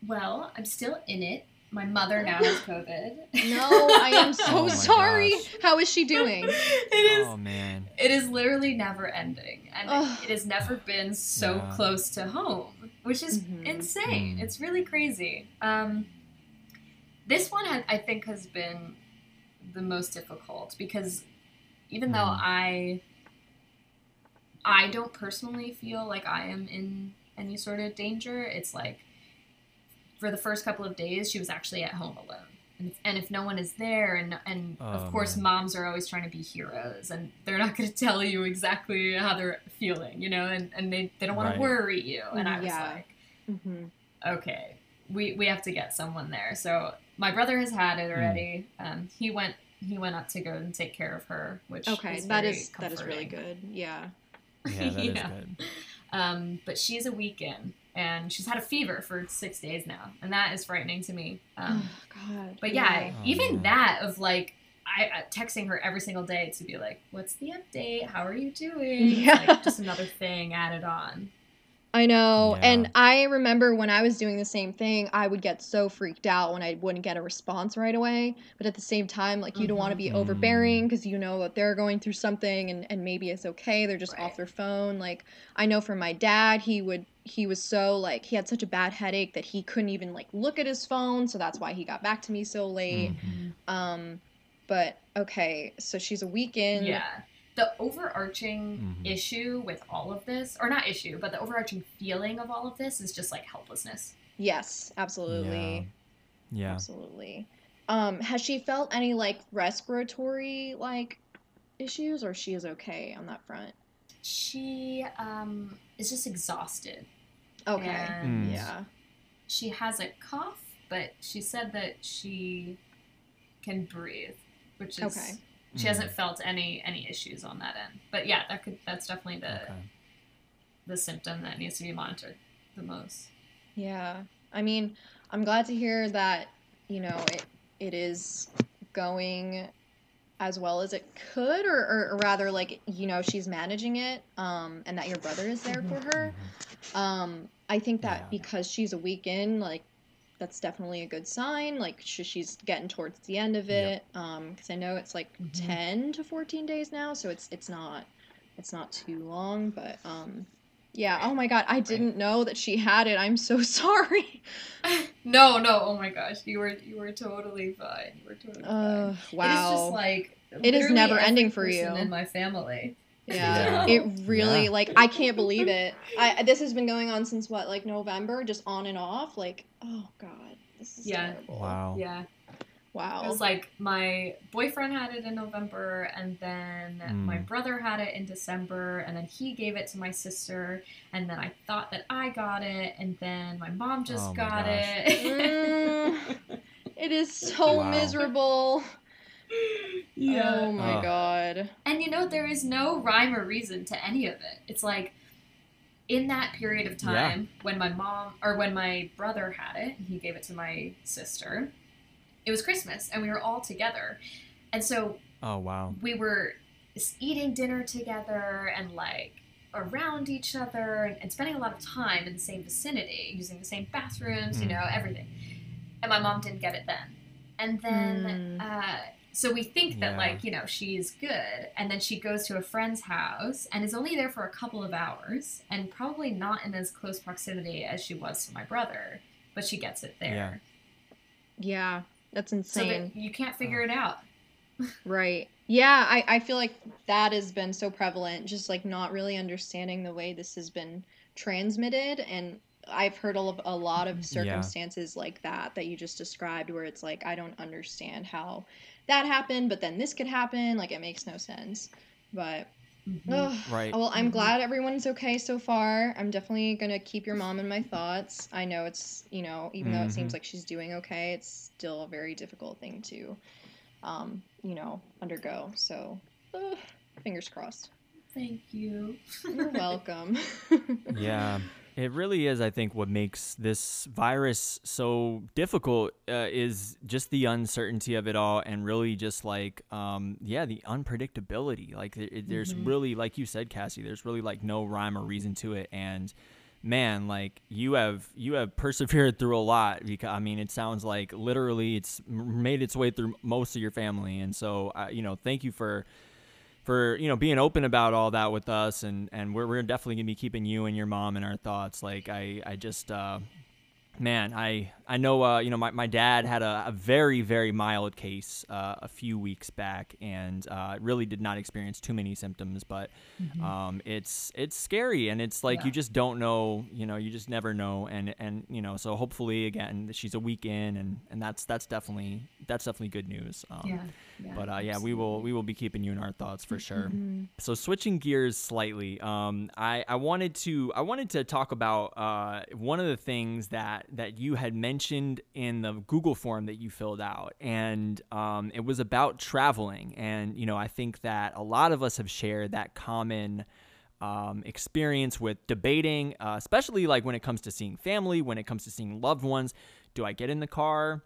well i'm still in it my mother now has covid No, I am so Oh sorry. gosh. How is she doing? it is Oh man. It is literally never ending, and Ugh. it has never been so Yeah. close to home, which is Mhm. insane. Mm. It's really crazy. Um, this one, ha- I think, has been the most difficult because even though Mhm. I, I don't personally feel like I am in any sort of danger. It's like for the first couple of days, she was actually at home alone. And if, and if no one is there, and and Oh, of course, man. moms are always trying to be heroes, and they're not going to tell you exactly how they're feeling, you know, and, and they, they don't want Right. to worry you. And I was Yeah. like, hmm okay, we, we have to get someone there. So my brother has had it already. Um, he went he went up to go and take care of her, which Okay, is that very is that is really good. Yeah. Yeah, that is Yeah. good. Um, but she's a week in, and she's had a fever for six days now, and that is frightening to me. Um, oh, God. but yeah, Oh, even man. that of like. I, I texting her every single day to be like, "What's the update? How are you doing?" Yeah. like just another thing added on. I know. Yeah. And I remember when I was doing the same thing, I would get so freaked out when I wouldn't get a response right away. But at the same time, like you don't want to be overbearing because you know that they're going through something and, and maybe it's okay. They're just Right. off their phone. Like I know for my dad, he would he was so like he had such a bad headache that he couldn't even like look at his phone, so that's why he got back to me so late. Mhm. Um but okay, so she's a weekend. Yeah. The overarching Mhm. issue with all of this, or not issue, but the overarching feeling of all of this is just like helplessness. Yes, absolutely. Yeah. Absolutely. Um, has she felt any like respiratory like issues or she is okay on that front? She um, is just exhausted. Okay. Mm. Yeah. she has a cough, but she said that she can breathe, which is Okay. She Mm. hasn't felt any any issues on that end. But yeah, that could that's definitely the Okay. the symptom that needs to be monitored the most. Yeah. I mean, I'm glad to hear that, you know, it it is going as well as it could or, or, or rather like, you know, she's managing it um and that your brother is there for her. Um, I think that Yeah. because she's a week in, like that's definitely a good sign. Like sh- she's getting towards the end of Yep. it. Um, because I know it's like Mhm. ten to fourteen days now, so it's it's not it's not too long. But um, yeah. Oh my god, I didn't know that she had it. I'm so sorry. no, no, oh my gosh, you were you were totally fine. You were totally Uh, fine. wow. It is just like It is never ending for you. in my family. Yeah, Yeah. it really Yeah. like I can't believe it. I this has been going on since what like November, just on and off. Like oh god, this is Yeah. terrible. Wow. Yeah. Wow. It was like my boyfriend had it in November, and then Mm. my brother had it in December, and then he gave it to my sister, and then I thought that I got it, and then my mom just Oh my got gosh. it. Mm, it is so Wow. miserable. Yeah. Oh my Ugh. god. And you know, there is no rhyme or reason to any of it. It's like in that period of time when my mom or when my brother had it, he gave it to my sister. It was Christmas and we were all together. And so Oh wow. we were eating dinner together and like around each other and, and spending a lot of time in the same vicinity, using the same bathrooms, you Mm. know, everything. And my mom didn't get it then. And then Mm. uh, So we think that Yeah. like, you know, she's good and then she goes to a friend's house and is only there for a couple of hours and probably not in as close proximity as she was to my brother, but she gets it there. Yeah, that's So insane. that you can't figure oh. it out. Right. Yeah, I, I feel like that has been so prevalent, just like not really understanding the way this has been transmitted. And I've heard a, a lot of circumstances like that that you just described where it's like, I don't understand how that happened, but then this could happen. Like, it makes no sense. But, Mhm. ugh. Right. Well, I'm Mhm. glad everyone's okay so far. I'm definitely going to keep your mom in my thoughts. I know it's, you know, even though it seems Mhm. like she's doing okay, it's still a very difficult thing to um, you know, undergo. So, fingers crossed. Thank you. You're welcome. yeah it really is i think what makes this virus so difficult uh, is just the uncertainty of it all and really just like um, yeah the unpredictability. Like it, it- there's Mhm. really like you said cassie there's really like no rhyme or reason to it. And man like you have you have persevered through a lot because i mean it sounds like literally it's made its way through most of your family. And so uh, you know thank you for for you know being open about all that with us and and we're, we're definitely gonna be keeping you and your mom in our thoughts like i i just uh man i i know uh you know my, my dad had a, a very very mild case uh, a few weeks back and uh really did not experience too many symptoms but um it's it's scary and it's like Yeah. you just don't know you know you just never know and and you know so hopefully again she's a week in and and that's that's definitely that's definitely good news um, Yeah. Yeah but uh, yeah, we will we will be keeping you in our thoughts for sure. Mm-hmm. So switching gears slightly, um, I I wanted to I wanted to talk about uh, one of the things that that you had mentioned in the Google form that you filled out, and um, it was about traveling. And you know, I think that a lot of us have shared that common um, experience with debating, uh, especially like when it comes to seeing family, when it comes to seeing loved ones. Do I get in the car?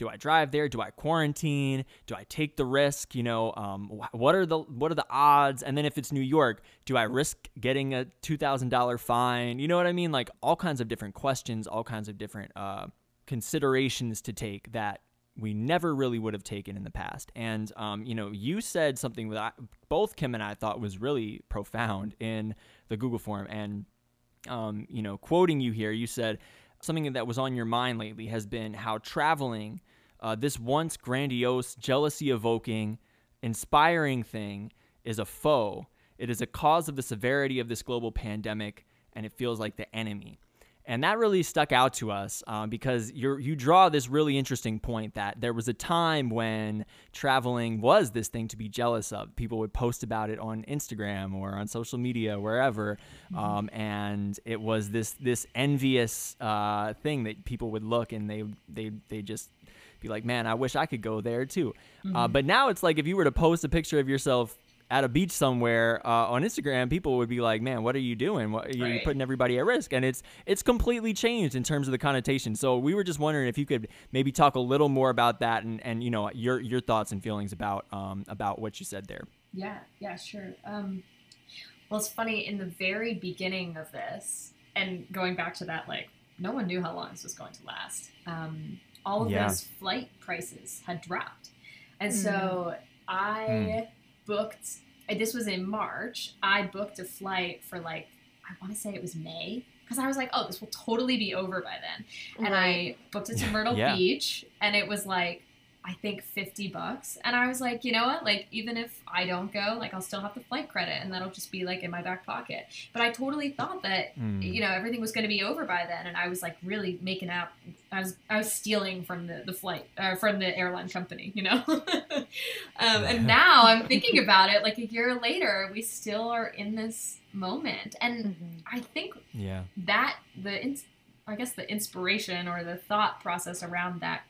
Do I drive there? Do I quarantine? Do I take the risk? You know, um, what are the what are the odds? And then if it's New York, do I risk getting a two thousand dollar fine? You know what I mean? Like all kinds of different questions, all kinds of different uh, considerations to take that we never really would have taken in the past. And um, you know, you said something that I, both Kim and I thought was really profound in the Google form, and um, you know, quoting you here, you said something that was on your mind lately has been how traveling, uh, this once grandiose, jealousy evoking, inspiring thing, is a foe. It is a cause of the severity of this global pandemic, and it feels like the enemy. And that really stuck out to us um, because you you draw this really interesting point that there was a time when traveling was this thing to be jealous of. People would post about it on Instagram or on social media, wherever, um, and it was this this envious uh, thing that people would look and they they they just be like, man, I wish I could go there too. Uh, but now it's like if you were to post a picture of yourself at a beach somewhere uh, on Instagram, people would be like, "Man, what are you doing? What, you're Right. putting everybody at risk." And it's it's completely changed in terms of the connotation. So we were just wondering if you could maybe talk a little more about that and, and you know your your thoughts and feelings about um about what you said there. Yeah, yeah, sure. Um, well, it's funny in the very beginning of this, and going back to that, like no one knew how long this was going to last. Um, all of Yeah. those flight prices had dropped, and so I booked. uh, This was in March. I booked a flight for like I want to say it was May because I was like, oh, this will totally be over by then. And I booked it to Myrtle Yeah. Beach, and it was like I think fifty bucks. And I was like, you know what? Like even if I don't go, like I'll still have the flight credit, and that'll just be like in my back pocket. But I totally thought that Mm. you know everything was going to be over by then, and I was like really making out. I was I was stealing from the the flight uh, from the airline company, you know. um, and now I'm thinking about it, like a year later, we still are in this moment, and Mhm. I think Yeah. that the ins- I guess the inspiration or the thought process around that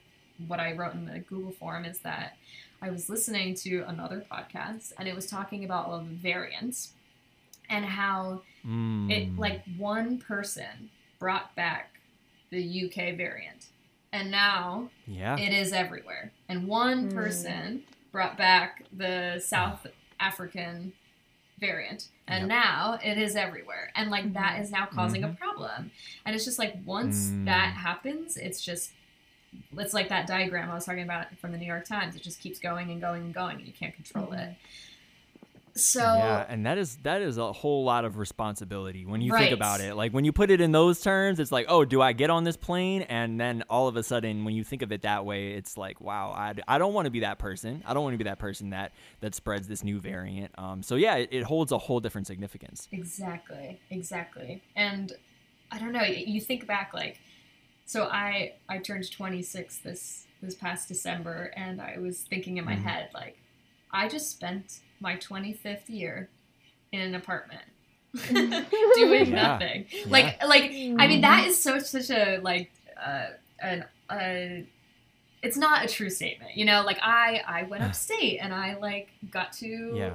what I wrote in the Google form is that I was listening to another podcast and it was talking about all the variants and how it Mm. like one person brought back the UK variant and now yeah. it is everywhere. And one Mm. person brought back the South African variant. And Yep. now it is everywhere. And like that is Mhm. is now causing a problem. And it's just like once Mm. that happens, it's just it's like that diagram I was talking about from the New York Times. It just keeps going and going and going, and you can't control it. So yeah, and that is that is a whole lot of responsibility when you Right. think about it. Like when you put it in those terms, it's like, oh, do I get on this plane? And then all of a sudden, when you think of it that way, it's like, wow, I, I don't want to be that person. I don't want to be that person that that spreads this new variant. Um, so yeah, it, it holds a whole different significance. Exactly, exactly. And I don't know, you think back like so I I turned 26 this this past December and I was thinking in my Mhm. head like I just spent my 25th year in an apartment doing Yeah. nothing. Like like I mean that is so such a like uh an uh it's not a true statement. You know, like I I went upstate and I like got to Yeah.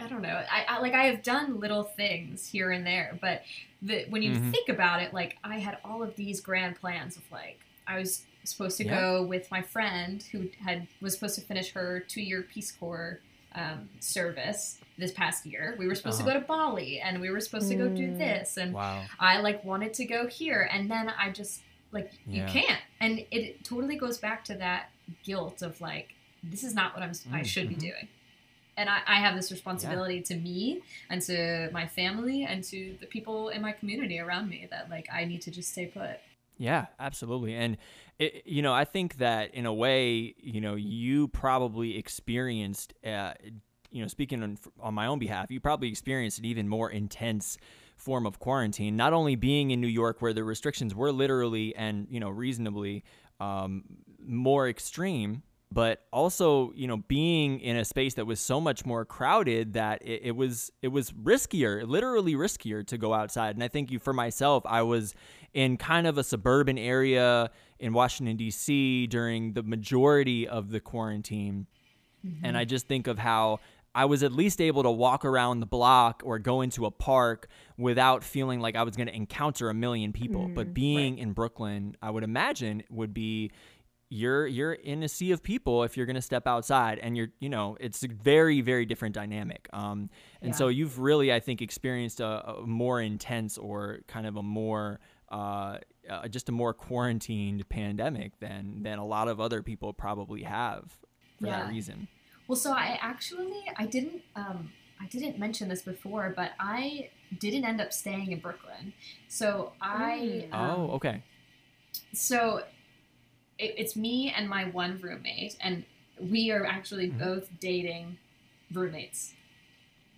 I don't know. I, I like I have done little things here and there, but the, when you Mhm. think about it, like I had all of these grand plans of like I was supposed to Yeah. go with my friend who had was supposed to finish her two year Peace Corps um, service this past year. We were supposed to Uh-huh. go to Bali and we were supposed to go do Mm. this and Wow. I like wanted to go here and then I just like you can't and it totally goes back to that guilt of like this is not what I'm I Mm, should be doing and I, I have this responsibility to me and to my family and to the people in my community around me that like I need to just stay put Yeah, absolutely. And it, you know, I think that in a way, you know, you probably experienced, uh, you know, speaking on, on my own behalf, you probably experienced an even more intense form of quarantine. Not only being in New York, where the restrictions were literally and you know reasonably um, more extreme. But also, you know, being in a space that was so much more crowded that it, it was it was riskier, literally riskier to go outside. And I think you, for myself, I was in kind of a suburban area in Washington, D.C. during the majority of the quarantine. Mm-hmm. And I just think of how I was at least able to walk around the block or go into a park without feeling like I was going to encounter a million people. But mm, being in Brooklyn, I would imagine would be you're you're in a sea of people if you're going to step outside and you're you know it's a very very different dynamic um and so you've really i think experienced a, a more intense or kind of a more uh, uh just a more quarantined pandemic than than a lot of other people probably have for Yeah. that reason Well, so I actually I didn't um, I didn't mention this before, but I didn't end up staying in Brooklyn. So I Mm. um, oh okay so it, it's me and my one roommate, and we are actually Mhm. both dating roommates.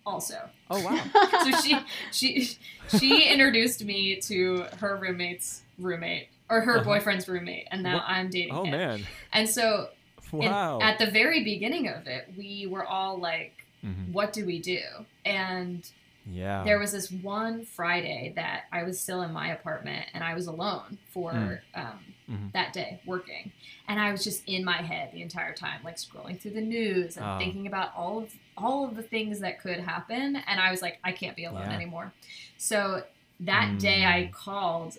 Also, oh wow so she she she introduced me to her roommate's roommate or her Uh-huh. boyfriend's roommate, and now What? I'm dating oh him. man And so in- wow at the very beginning of it, we were all like, Mhm. "What do we do?" And yeah there was this one Friday that I was still in my apartment and I was alone for Mm. um, Mhm. that day working, and I was just in my head the entire time, like scrolling through the news and Oh. thinking about all of all of the things that could happen, and I was like, I can't be alone Yeah. anymore. So that day, I Mm. called.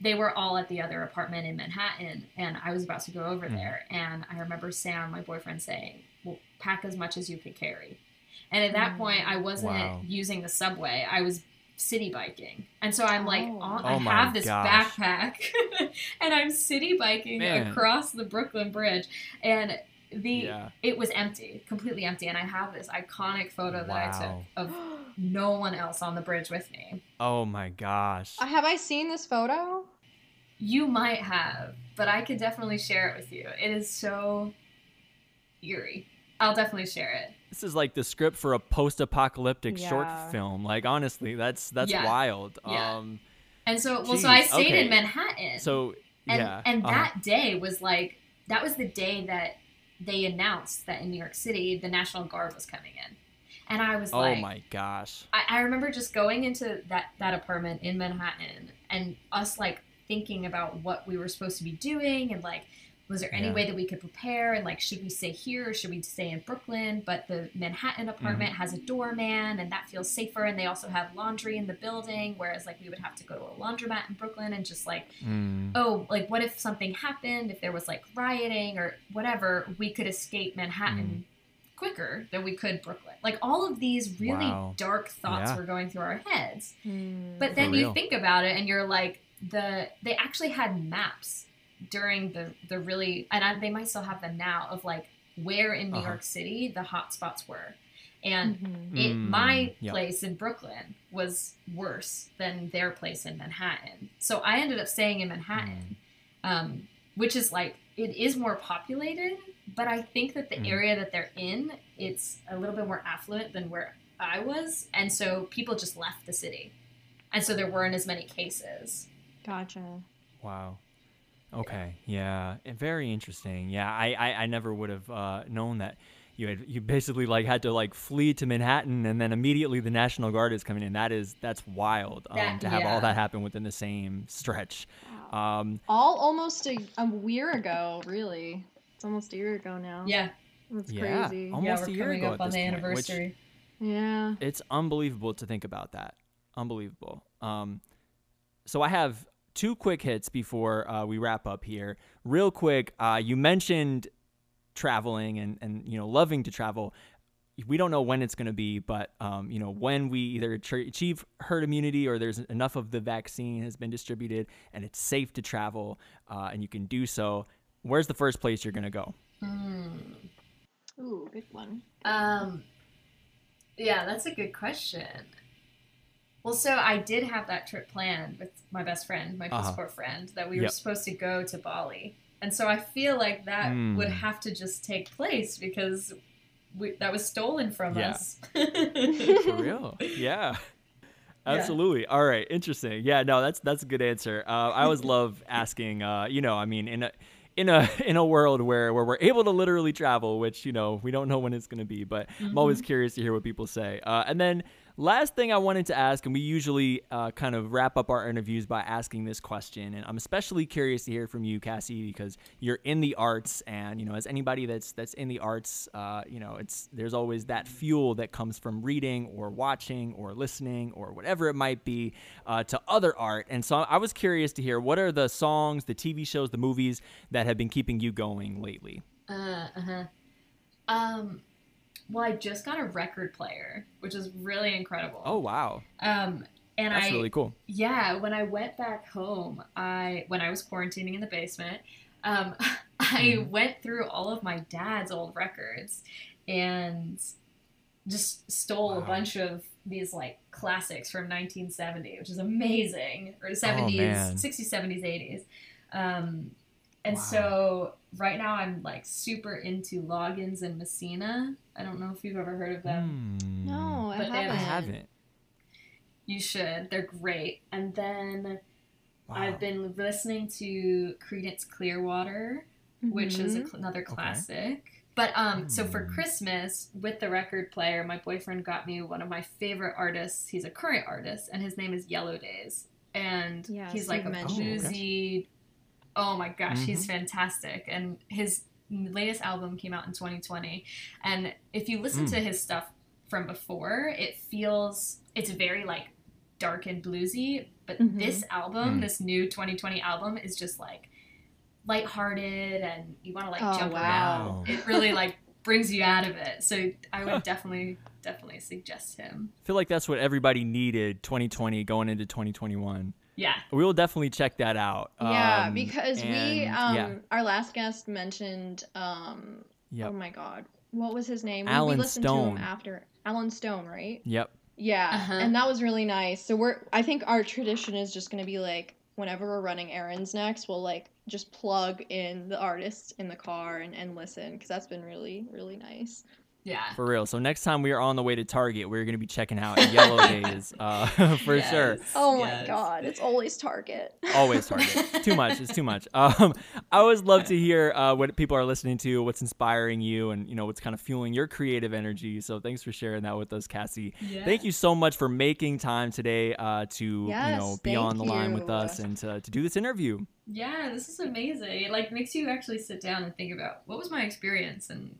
They were all at the other apartment in Manhattan, and I was about to go over Mm. there. And I remember Sam, my boyfriend, saying, "Well, pack as much as you could carry." And at that Mm. point, I wasn't Wow. using the subway; I was city biking. And so I'm like, Oh. on, Oh I my have this gosh. backpack, and I'm city biking Man. across the Brooklyn Bridge, and the yeah it was empty, completely empty. And I have this iconic photo that I took of no one else on the bridge with me. oh my gosh Uh, Have I seen this photo? You might have, but I could definitely share it with you. It is so eerie. I'll definitely share it. This is like the script for a post-apocalyptic short film. Like honestly, that's that's Yeah. wild. Yeah. Um And so, well, so I stayed okay. in Manhattan. so and yeah. and uh-huh. that day was like that was the day that they announced that in New York City the National Guard was coming in, and I was Oh like, oh my gosh. I, I remember just going into that that apartment in Manhattan and us like thinking about what we were supposed to be doing and like was there any Yeah. way that we could prepare and like should we stay here or should we stay in Brooklyn but the Manhattan apartment Mm-hmm. has a doorman and that feels safer and they also have laundry in the building whereas like we would have to go to a laundromat in Brooklyn and just like Mm. oh like what if something happened if there was like rioting or whatever we could escape Manhattan Mm. quicker than we could Brooklyn like all of these really Wow. dark thoughts Yeah. were going through our heads Hmm. but then you think about it and you're like the they actually had maps during the the really and I, they might still have them now of like where in New Uh-huh. York City the hot spots were, and Mhm. it Mm, my yep. place in Brooklyn was worse than their place in Manhattan. So I ended up staying in Manhattan, Mm. um, which is like it is more populated, but I think that the Mm. area that they're in it's a little bit more affluent than where I was, and so people just left the city, and so there weren't as many cases. Gotcha. Wow. Okay. Yeah. Very interesting. Yeah. I I, I never would have uh, known that. You had you basically like had to like flee to Manhattan and then immediately the National Guard is coming in. That is that's wild um, That- to have all that happen within the same stretch. Um, All almost a, a year ago, really. It's almost a year ago now. Yeah, That's Yeah, crazy. almost yeah, a we're year coming ago up at on this the point, which- Yeah. it's unbelievable to think about that. Unbelievable. Um, so I have two quick hits before uh, we wrap up here. Real quick, uh, you mentioned traveling and and you know loving to travel. We don't know when it's going to be, but um, you know when we either achieve herd immunity or there's enough of the vaccine has been distributed and it's safe to travel uh, and you can do so. Where's the first place you're going to go? Ooh, good one. Um, yeah, that's a good question. Well, so I did have that trip planned with my best friend, my Uh-huh. uh friend, that we were supposed to go to Bali, and so I feel like that Mm. would have to just take place because we, that was stolen from Yeah. us. For real? Yeah. Absolutely. All right. Interesting. Yeah. No, that's that's a good answer. Uh, I always love asking. Uh, you know, I mean, in a in a in a world where where we're able to literally travel, which you know we don't know when it's going to be, but I'm always curious to hear what people say. Uh, and then last thing I wanted to ask, and we usually uh, kind of wrap up our interviews by asking this question, and I'm especially curious to hear from you, Cassie, because you're in the arts, and you know, as anybody that's that's in the arts, uh, you know, it's there's always that fuel that comes from reading or watching or listening or whatever it might be uh, to other art, and so I was curious to hear what are the songs, the TV shows, the movies that have been keeping you going lately. Uh huh. Um, well, I just got a record player, which is really incredible. Oh wow, Um, and I that's I really cool. Yeah, when I went back home, I when I was quarantining in the basement, um, I Mhm. went through all of my dad's old records and just stole a bunch of these like classics from 1970, which is amazing, or 70s, Oh, 60s, 70s, 80s. Um, and Wow. so right now I'm like super into Loggins and Messina. I don't know if you've ever heard of them. Hmm. No, I But I haven't. haven't. You should. They're great. And then Wow. I've been listening to Creedence Clearwater, which is a, Mhm. cl- another classic. But um, so for Hmm. Christmas with the record player, my boyfriend got me one of my favorite artists. He's a current artist, and his name is Yellow Days, and Yes, he's like a you've bluesy. Oh my gosh, he's Mhm. fantastic, and his latest album came out in 2020. And if you listen Mm. to his stuff from before, it feels it's very like dark and bluesy. But Mhm. this album, Mm. this new 2020 album, is just like lighthearted and you want to like Oh, jump wow. around. It really like brings you out of it. So I would definitely, definitely suggest him. I feel like that's what everybody needed 2020 going into 2021. Yeah. We will definitely check that out. Yeah, Um, because we um yeah, our last guest mentioned um yep, oh my god. What was his name? We- Alan we listened to him after Alan Stone, right? yep. Yeah. Uh-huh. And that was really nice. So we're I think our tradition is just gonna be like whenever we're running errands next, we'll like just plug in the artists in the car and, and listen because that's been really, really nice. Yeah. For real. So next time we are on the way to Target, we're going to be checking out Yellow Days uh, for sure. Oh my yes. god, it's always Target. Always Target. too much. It's too much. Um, I always love to hear uh, what people are listening to, what's inspiring you, and you know what's kind of fueling your creative energy. So thanks for sharing that with us, Cassie. Yeah. Thank you so much for making time today uh, to you know be on the line with us and to, to do this interview. Yeah, this is amazing. It like makes you actually sit down and think about what was my experience and and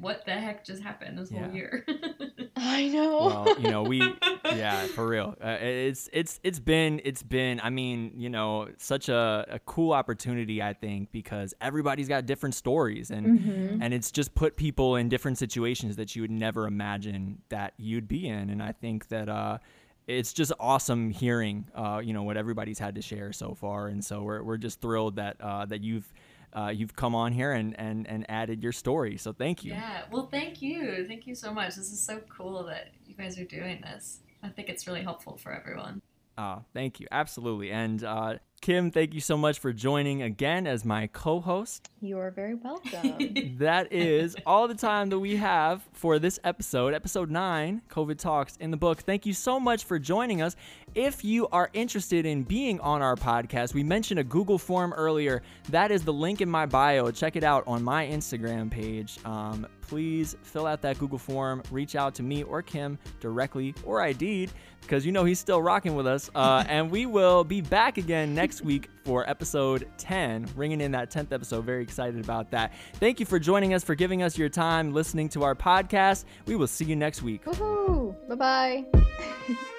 what the heck just happened this Yeah. whole year. I know. Well, you know we yeah for real uh, it's it's it's been it's been i mean you know such a, a cool opportunity i think because everybody's got different stories and Mhm. and it's just put people in different situations that you would never imagine that you'd be in and i think that uh it's just awesome hearing, uh, you know, what everybody's had to share so far, and so we're, we're just thrilled that uh, that you've uh, you've come on here and, and and added your story. So thank you. Yeah, well, thank you, thank you so much. This is so cool that you guys are doing this. I think it's really helpful for everyone. Uh, thank you, absolutely. And uh, Kim, thank you so much for joining again as my co host. You're very welcome. that is all the time that we have for this episode, episode nine, COVID Talks in the book. Thank you so much for joining us. If you are interested in being on our podcast, we mentioned a Google form earlier. That is the link in my bio. Check it out on my Instagram page. Um, please fill out that Google form, reach out to me or Kim directly or ID'd because you know he's still rocking with us. Uh, and we will be back again next week for episode 10, ringing in that 10th episode. Very excited about that. Thank you for joining us, for giving us your time listening to our podcast. We will see you next week. Woohoo! Bye bye.